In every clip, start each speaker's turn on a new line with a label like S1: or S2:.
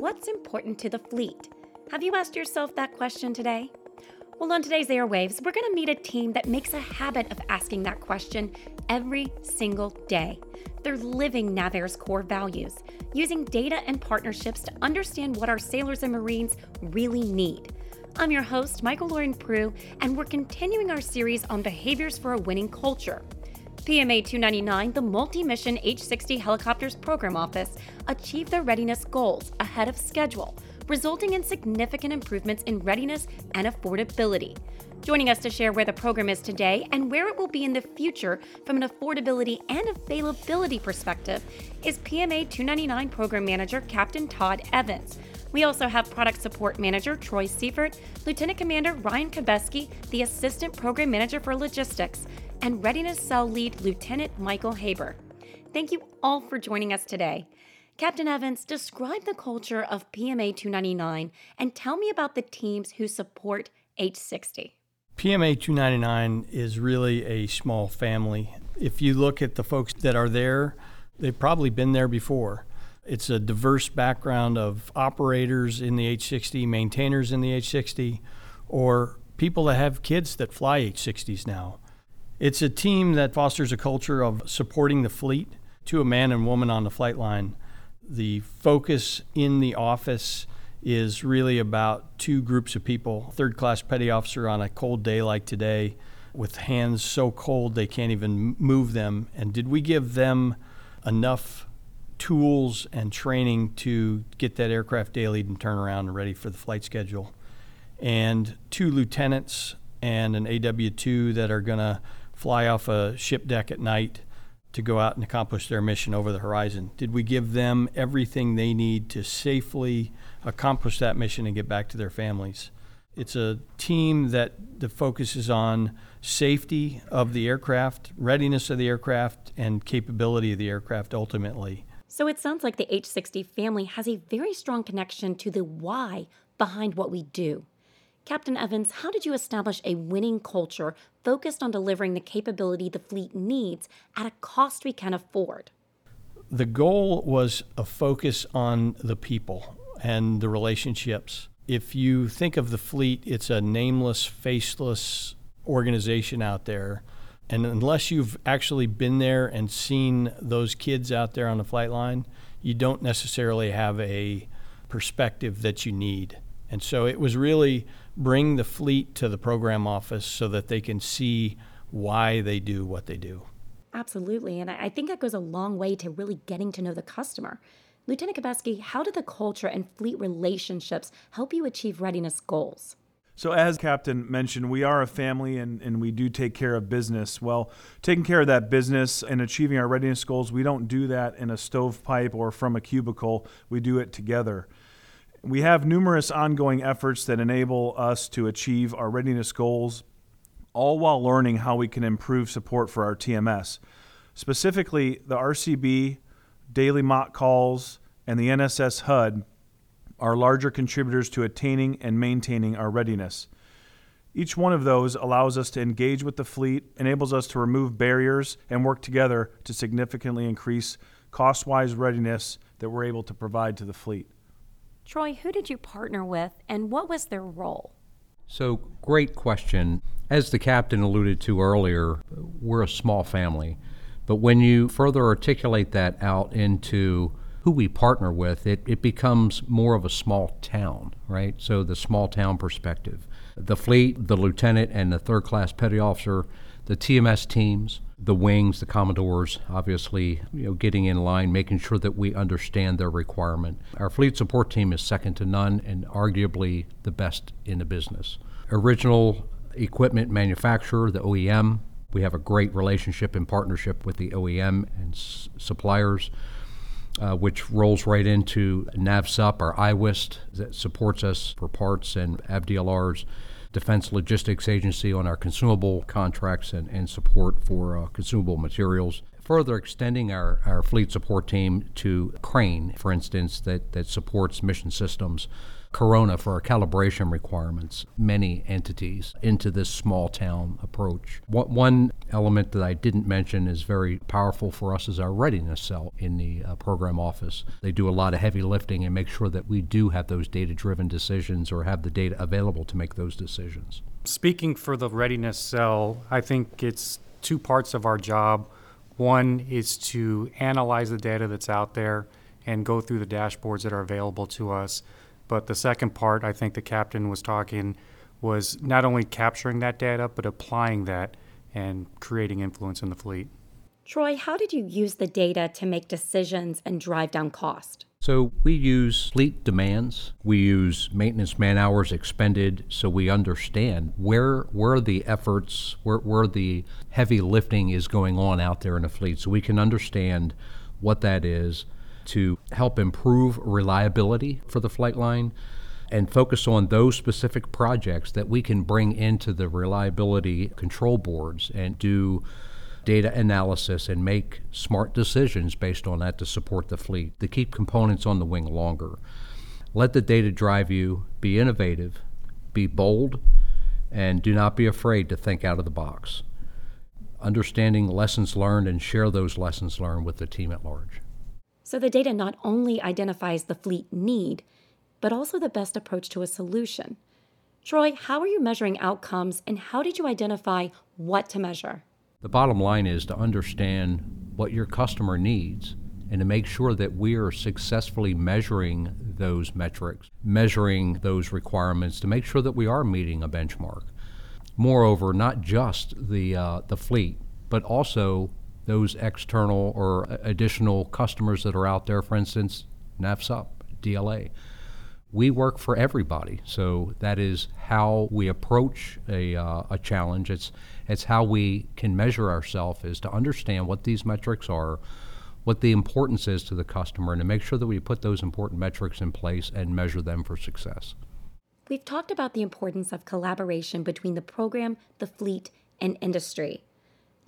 S1: what's important to the fleet? Have you asked yourself that question today? Well, on today's Airwaves, we're going to meet a team that makes a habit of asking that question every single day. They're living Navair's core values, using data and partnerships to understand what our sailors and Marines really need. I'm your host, Michael Lauren Prue, and we're continuing our series on behaviors for a winning culture. PMA 299, the multi mission H 60 Helicopters Program Office, achieved their readiness goals ahead of schedule, resulting in significant improvements in readiness and affordability. Joining us to share where the program is today and where it will be in the future from an affordability and availability perspective is PMA 299 Program Manager Captain Todd Evans. We also have Product Support Manager Troy Seifert, Lieutenant Commander Ryan Kabeski, the Assistant Program Manager for Logistics, and Readiness Cell Lead Lieutenant Michael Haber. Thank you all for joining us today. Captain Evans, describe the culture of PMA 299 and tell me about the teams who support H60.
S2: PMA 299 is really a small family. If you look at the folks that are there, they've probably been there before. It's a diverse background of operators in the H60, maintainers in the H60, or people that have kids that fly H60s now. It's a team that fosters a culture of supporting the fleet to a man and woman on the flight line. The focus in the office is really about two groups of people third class petty officer on a cold day like today with hands so cold they can't even move them. And did we give them enough tools and training to get that aircraft daily and turn around and ready for the flight schedule? And two lieutenants and an AW2 that are going to fly off a ship deck at night to go out and accomplish their mission over the horizon? Did we give them everything they need to safely accomplish that mission and get back to their families? It's a team that the focus is on safety of the aircraft, readiness of the aircraft, and capability of the aircraft ultimately.
S1: So it sounds like the H60 family has a very strong connection to the why behind what we do. Captain Evans, how did you establish a winning culture focused on delivering the capability the fleet needs at a cost we can afford?
S2: The goal was a focus on the people and the relationships. If you think of the fleet, it's a nameless, faceless organization out there. And unless you've actually been there and seen those kids out there on the flight line, you don't necessarily have a perspective that you need. And so it was really bring the fleet to the program office so that they can see why they do what they do.
S1: Absolutely. And I think that goes a long way to really getting to know the customer. Lieutenant Kabeski, how did the culture and fleet relationships help you achieve readiness goals?
S3: So, as Captain mentioned, we are a family and, and we do take care of business. Well, taking care of that business and achieving our readiness goals, we don't do that in a stovepipe or from a cubicle. We do it together. We have numerous ongoing efforts that enable us to achieve our readiness goals, all while learning how we can improve support for our TMS. Specifically, the RCB, daily mock calls, and the NSS HUD are larger contributors to attaining and maintaining our readiness. Each one of those allows us to engage with the fleet, enables us to remove barriers, and work together to significantly increase cost wise readiness that we're able to provide to the fleet.
S1: Troy, who did you partner with and what was their role?
S4: So, great question. As the captain alluded to earlier, we're a small family. But when you further articulate that out into who we partner with, it, it becomes more of a small town, right? So, the small town perspective. The fleet, the lieutenant, and the third class petty officer, the TMS teams, the wings, the commodores, obviously, you know, getting in line, making sure that we understand their requirement. Our fleet support team is second to none and arguably the best in the business. Original equipment manufacturer, the OEM, we have a great relationship and partnership with the OEM and s- suppliers. Uh, which rolls right into NAVSUP, our IWIST, that supports us for parts and AVDLRs. Defense Logistics Agency on our consumable contracts and, and support for uh, consumable materials. further extending our, our fleet support team to Crane, for instance, that, that supports mission systems, Corona for our calibration requirements, many entities into this small town approach. One, element that I didn't mention is very powerful for us is our readiness cell in the uh, program office. They do a lot of heavy lifting and make sure that we do have those data driven decisions or have the data available to make those decisions.
S5: Speaking for the readiness cell, I think it's two parts of our job. One is to analyze the data that's out there and go through the dashboards that are available to us. But the second part, I think the captain was talking, was not only capturing that data, but applying that and creating influence in the fleet.
S1: Troy, how did you use the data to make decisions and drive down cost?
S4: So we use fleet demands. We use maintenance man hours expended so we understand where where the efforts, where, where the heavy lifting is going on out there in the fleet. So we can understand what that is to help improve reliability for the flight line and focus on those specific projects that we can bring into the reliability control boards and do data analysis and make smart decisions based on that to support the fleet, to keep components on the wing longer. Let the data drive you, be innovative, be bold, and do not be afraid to think out of the box. Understanding lessons learned and share those lessons learned with the team at large.
S1: So the data not only identifies the fleet need, but also the best approach to a solution. Troy, how are you measuring outcomes and how did you identify what to measure?
S4: The bottom line is to understand what your customer needs and to make sure that we are successfully measuring those metrics, measuring those requirements to make sure that we are meeting a benchmark. Moreover, not just the, uh, the fleet, but also those external or additional customers that are out there, for instance, NAVSUP, DLA we work for everybody. So that is how we approach a, uh, a challenge. It's, it's how we can measure ourselves is to understand what these metrics are, what the importance is to the customer, and to make sure that we put those important metrics in place and measure them for success.
S1: We've talked about the importance of collaboration between the program, the fleet, and industry.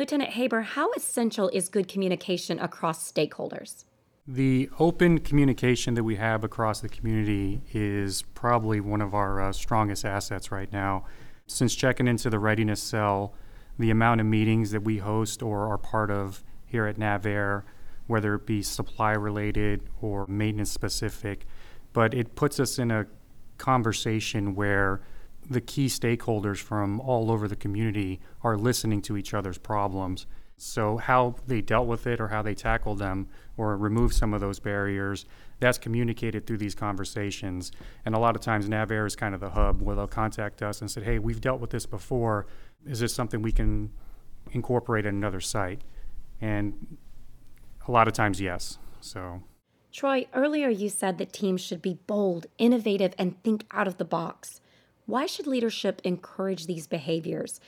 S1: Lieutenant Haber, how essential is good communication across stakeholders?
S5: The open communication that we have across the community is probably one of our uh, strongest assets right now. Since checking into the readiness cell, the amount of meetings that we host or are part of here at NavAir, whether it be supply related or maintenance specific, but it puts us in a conversation where the key stakeholders from all over the community are listening to each other's problems so, how they dealt with it or how they tackled them or removed some of those barriers, that's communicated through these conversations. And a lot of times, NavAir is kind of the hub where they'll contact us and say, hey, we've dealt with this before. Is this something we can incorporate at another site? And a lot of times, yes. So,
S1: Troy, earlier you said that teams should be bold, innovative, and think out of the box. Why should leadership encourage these behaviors?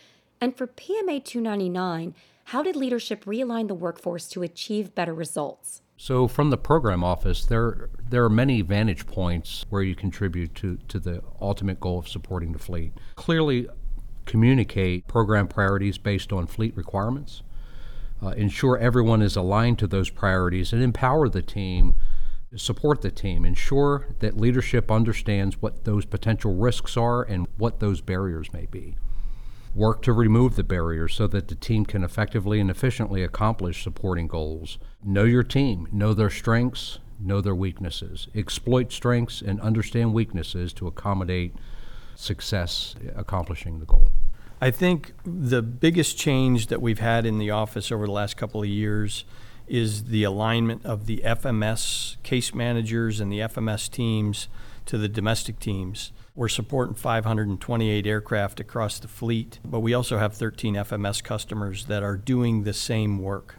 S1: And for PMA 299, how did leadership realign the workforce to achieve better results?
S4: So, from the program office, there there are many vantage points where you contribute to, to the ultimate goal of supporting the fleet. Clearly, communicate program priorities based on fleet requirements, uh, ensure everyone is aligned to those priorities, and empower the team, support the team, ensure that leadership understands what those potential risks are and what those barriers may be work to remove the barriers so that the team can effectively and efficiently accomplish supporting goals. Know your team, know their strengths, know their weaknesses. Exploit strengths and understand weaknesses to accommodate success accomplishing the goal.
S2: I think the biggest change that we've had in the office over the last couple of years is the alignment of the FMS case managers and the FMS teams to the domestic teams. We're supporting 528 aircraft across the fleet, but we also have 13 FMS customers that are doing the same work.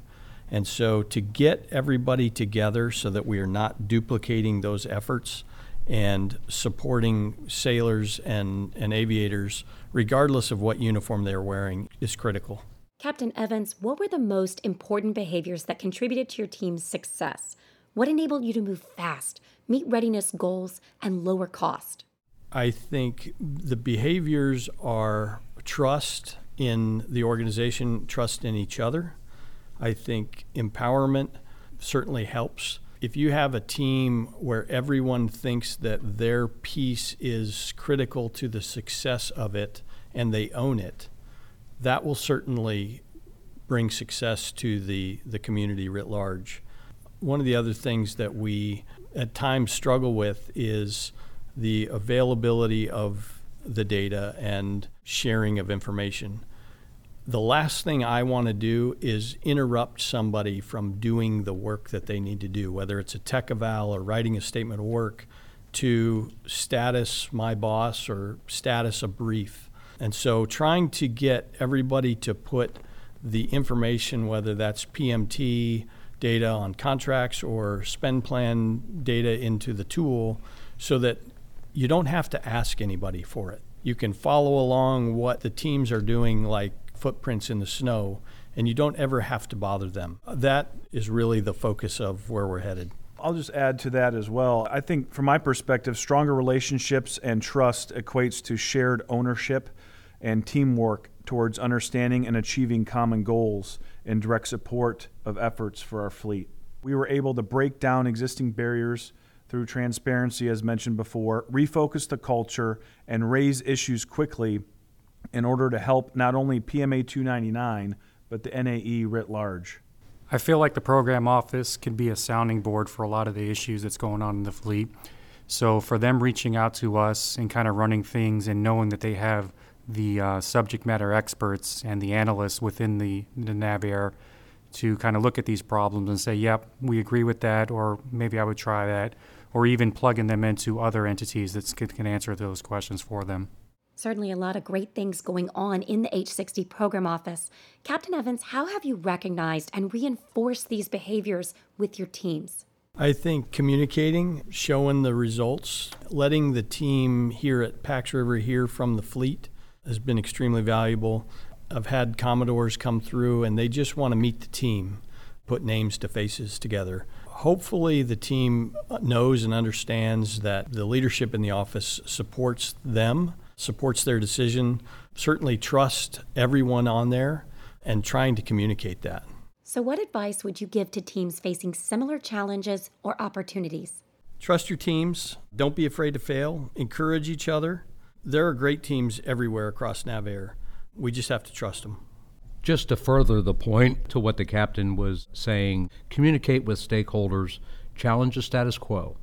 S2: And so to get everybody together so that we are not duplicating those efforts and supporting sailors and, and aviators, regardless of what uniform they're wearing, is critical.
S1: Captain Evans, what were the most important behaviors that contributed to your team's success? What enabled you to move fast, meet readiness goals, and lower cost?
S2: I think the behaviors are trust in the organization, trust in each other. I think empowerment certainly helps. If you have a team where everyone thinks that their piece is critical to the success of it and they own it, that will certainly bring success to the, the community writ large. One of the other things that we at times struggle with is the availability of the data and sharing of information. The last thing I want to do is interrupt somebody from doing the work that they need to do, whether it's a tech eval or writing a statement of work, to status my boss or status a brief. And so trying to get everybody to put the information, whether that's PMT data on contracts or spend plan data into the tool, so that you don't have to ask anybody for it. You can follow along what the teams are doing, like footprints in the snow, and you don't ever have to bother them. That is really the focus of where we're headed.
S3: I'll just add to that as well. I think, from my perspective, stronger relationships and trust equates to shared ownership and teamwork towards understanding and achieving common goals and direct support of efforts for our fleet. We were able to break down existing barriers through transparency, as mentioned before, refocus the culture, and raise issues quickly in order to help not only PMA 299, but the NAE writ large.
S5: I feel like the program office can be a sounding board for a lot of the issues that's going on in the fleet. So for them reaching out to us and kind of running things and knowing that they have the uh, subject matter experts and the analysts within the, the NavAir to kind of look at these problems and say, yep, we agree with that, or maybe I would try that, or even plugging them into other entities that can, can answer those questions for them.
S1: Certainly, a lot of great things going on in the H60 program office. Captain Evans, how have you recognized and reinforced these behaviors with your teams?
S2: I think communicating, showing the results, letting the team here at Pax River hear from the fleet has been extremely valuable. I've had Commodores come through and they just want to meet the team, put names to faces together. Hopefully, the team knows and understands that the leadership in the office supports them, supports their decision, certainly trust everyone on there, and trying to communicate that.
S1: So, what advice would you give to teams facing similar challenges or opportunities?
S2: Trust your teams. Don't be afraid to fail. Encourage each other. There are great teams everywhere across NavAir. We just have to trust them.
S4: Just to further the point to what the captain was saying, communicate with stakeholders, challenge the status quo.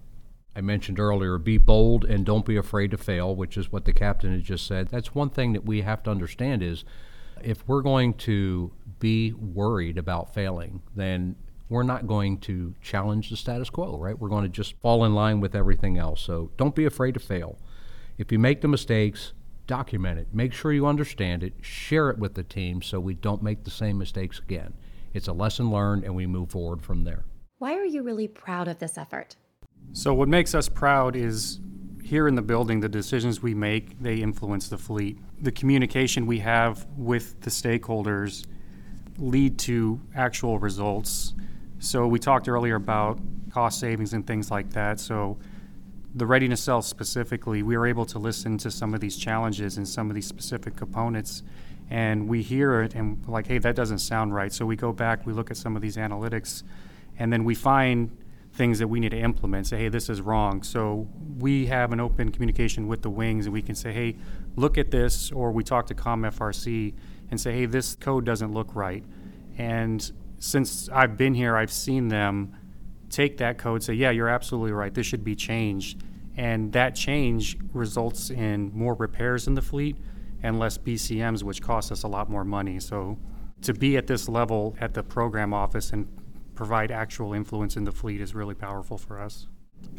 S4: I mentioned earlier, be bold and don't be afraid to fail, which is what the captain had just said. That's one thing that we have to understand is if we're going to be worried about failing, then we're not going to challenge the status quo, right? We're going to just fall in line with everything else. So don't be afraid to fail. If you make the mistakes, document it. Make sure you understand it. Share it with the team so we don't make the same mistakes again. It's a lesson learned, and we move forward from there.
S1: Why are you really proud of this effort?
S5: So, what makes us proud is here in the building, the decisions we make, they influence the fleet. The communication we have with the stakeholders lead to actual results. So, we talked earlier about cost savings and things like that. So, the readiness cell specifically, we are able to listen to some of these challenges and some of these specific components, and we hear it and like, hey, that doesn't sound right. So we go back, we look at some of these analytics, and then we find things that we need to implement. Say, hey, this is wrong. So we have an open communication with the wings, and we can say, hey, look at this, or we talk to ComFRC and say, hey, this code doesn't look right. And since I've been here, I've seen them take that code, say, yeah, you're absolutely right, this should be changed. And that change results in more repairs in the fleet and less BCMs, which costs us a lot more money. So to be at this level at the program office and provide actual influence in the fleet is really powerful for us.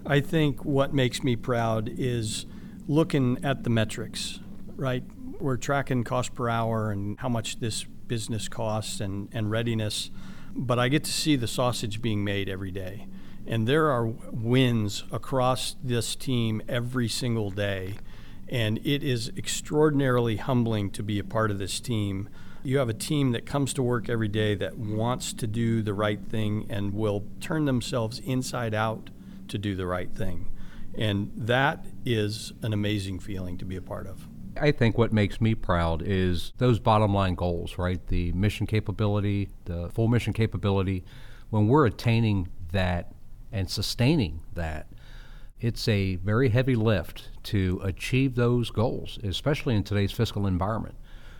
S2: I think what makes me proud is looking at the metrics, right? We're tracking cost per hour and how much this business costs and, and readiness but I get to see the sausage being made every day. And there are wins across this team every single day. And it is extraordinarily humbling to be a part of this team. You have a team that comes to work every day that wants to do the right thing and will turn themselves inside out to do the right thing. And that is an amazing feeling to be a part of.
S4: I think what makes me proud is those bottom line goals, right? The mission capability, the full mission capability. When we're attaining that and sustaining that, it's a very heavy lift to achieve those goals, especially in today's fiscal environment.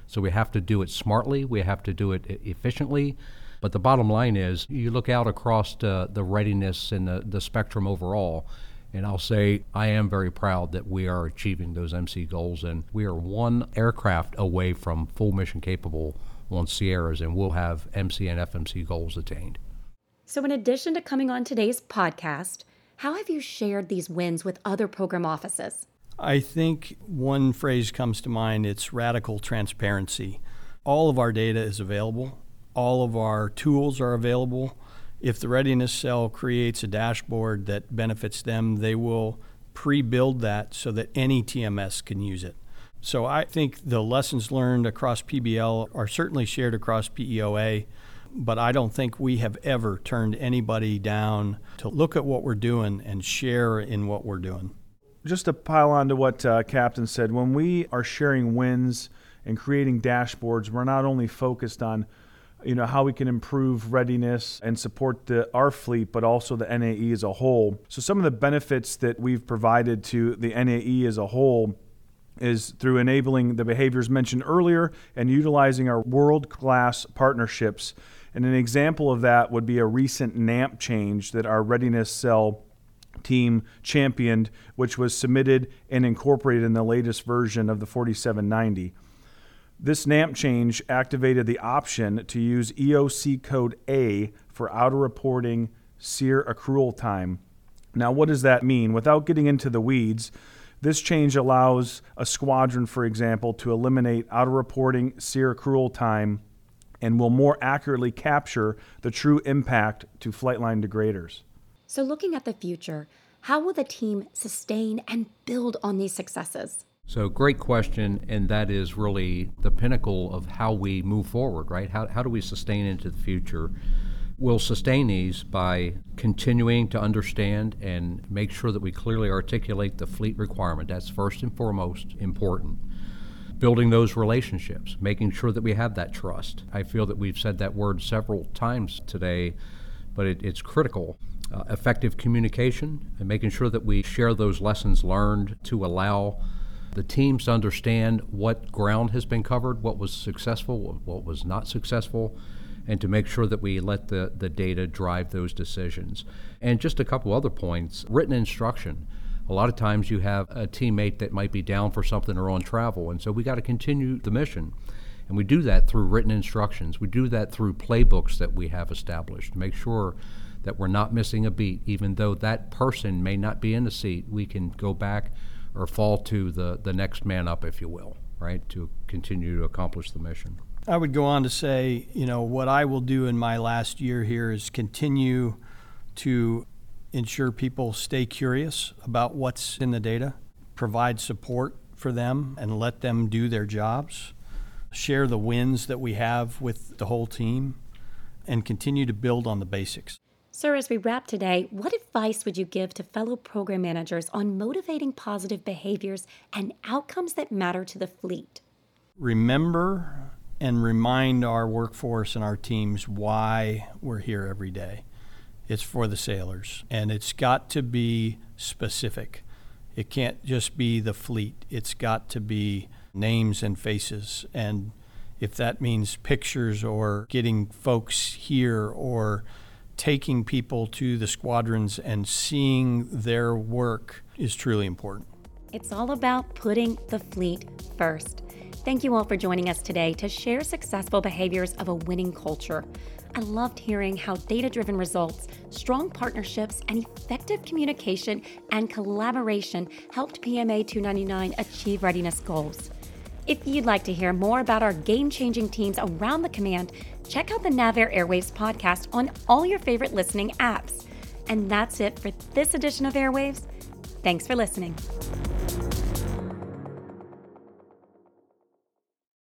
S4: So we have to do it smartly, we have to do it efficiently. But the bottom line is, you look out across the, the readiness and the, the spectrum overall, and I'll say I am very proud that we are achieving those MC goals, and we are one aircraft away from full mission capable on Sierras, and we'll have MC and FMC goals attained.
S1: So, in addition to coming on today's podcast, how have you shared these wins with other program offices?
S2: I think one phrase comes to mind it's radical transparency. All of our data is available, all of our tools are available. If the readiness cell creates a dashboard that benefits them, they will pre build that so that any TMS can use it. So I think the lessons learned across PBL are certainly shared across PEOA, but I don't think we have ever turned anybody down to look at what we're doing and share in what we're doing
S3: just to pile on to what uh, Captain said, when we are sharing wins and creating dashboards, we're not only focused on you know how we can improve readiness and support the our fleet but also the NAE as a whole. So some of the benefits that we've provided to the NAE as a whole is through enabling the behaviors mentioned earlier and utilizing our world-class partnerships. And an example of that would be a recent NAMP change that our readiness cell team championed, which was submitted and incorporated in the latest version of the 4790. This NAMP change activated the option to use EOC code A for auto reporting SEER accrual time. Now, what does that mean? Without getting into the weeds, this change allows a squadron, for example, to eliminate auto reporting SEER accrual time and will more accurately capture the true impact to flightline degraders.
S1: So, looking at the future, how will the team sustain and build on these successes?
S4: So, great question, and that is really the pinnacle of how we move forward, right? How, how do we sustain into the future? We'll sustain these by continuing to understand and make sure that we clearly articulate the fleet requirement. That's first and foremost important. Building those relationships, making sure that we have that trust. I feel that we've said that word several times today, but it, it's critical uh, effective communication and making sure that we share those lessons learned to allow the teams understand what ground has been covered, what was successful, what was not successful, and to make sure that we let the, the data drive those decisions. And just a couple other points written instruction. A lot of times you have a teammate that might be down for something or on travel, and so we got to continue the mission. And we do that through written instructions. We do that through playbooks that we have established to make sure that we're not missing a beat, even though that person may not be in the seat. We can go back or fall to the, the next man up, if you will, right, to continue to accomplish the mission.
S2: I would go on to say, you know, what I will do in my last year here is continue to ensure people stay curious about what's in the data, provide support for them, and let them do their jobs, share the wins that we have with the whole team, and continue to build on the basics.
S1: Sir, as we wrap today, what advice would you give to fellow program managers on motivating positive behaviors and outcomes that matter to the fleet?
S2: Remember and remind our workforce and our teams why we're here every day. It's for the sailors, and it's got to be specific. It can't just be the fleet, it's got to be names and faces. And if that means pictures or getting folks here or taking people to the squadrons and seeing their work is truly important.
S1: It's all about putting the fleet first. Thank you all for joining us today to share successful behaviors of a winning culture. I loved hearing how data driven results, strong partnerships, and effective communication and collaboration helped PMA 299 achieve readiness goals. If you'd like to hear more about our game changing teams around the command, check out the NavAir Airwaves podcast on all your favorite listening apps. And that's it for this edition of Airwaves. Thanks for listening.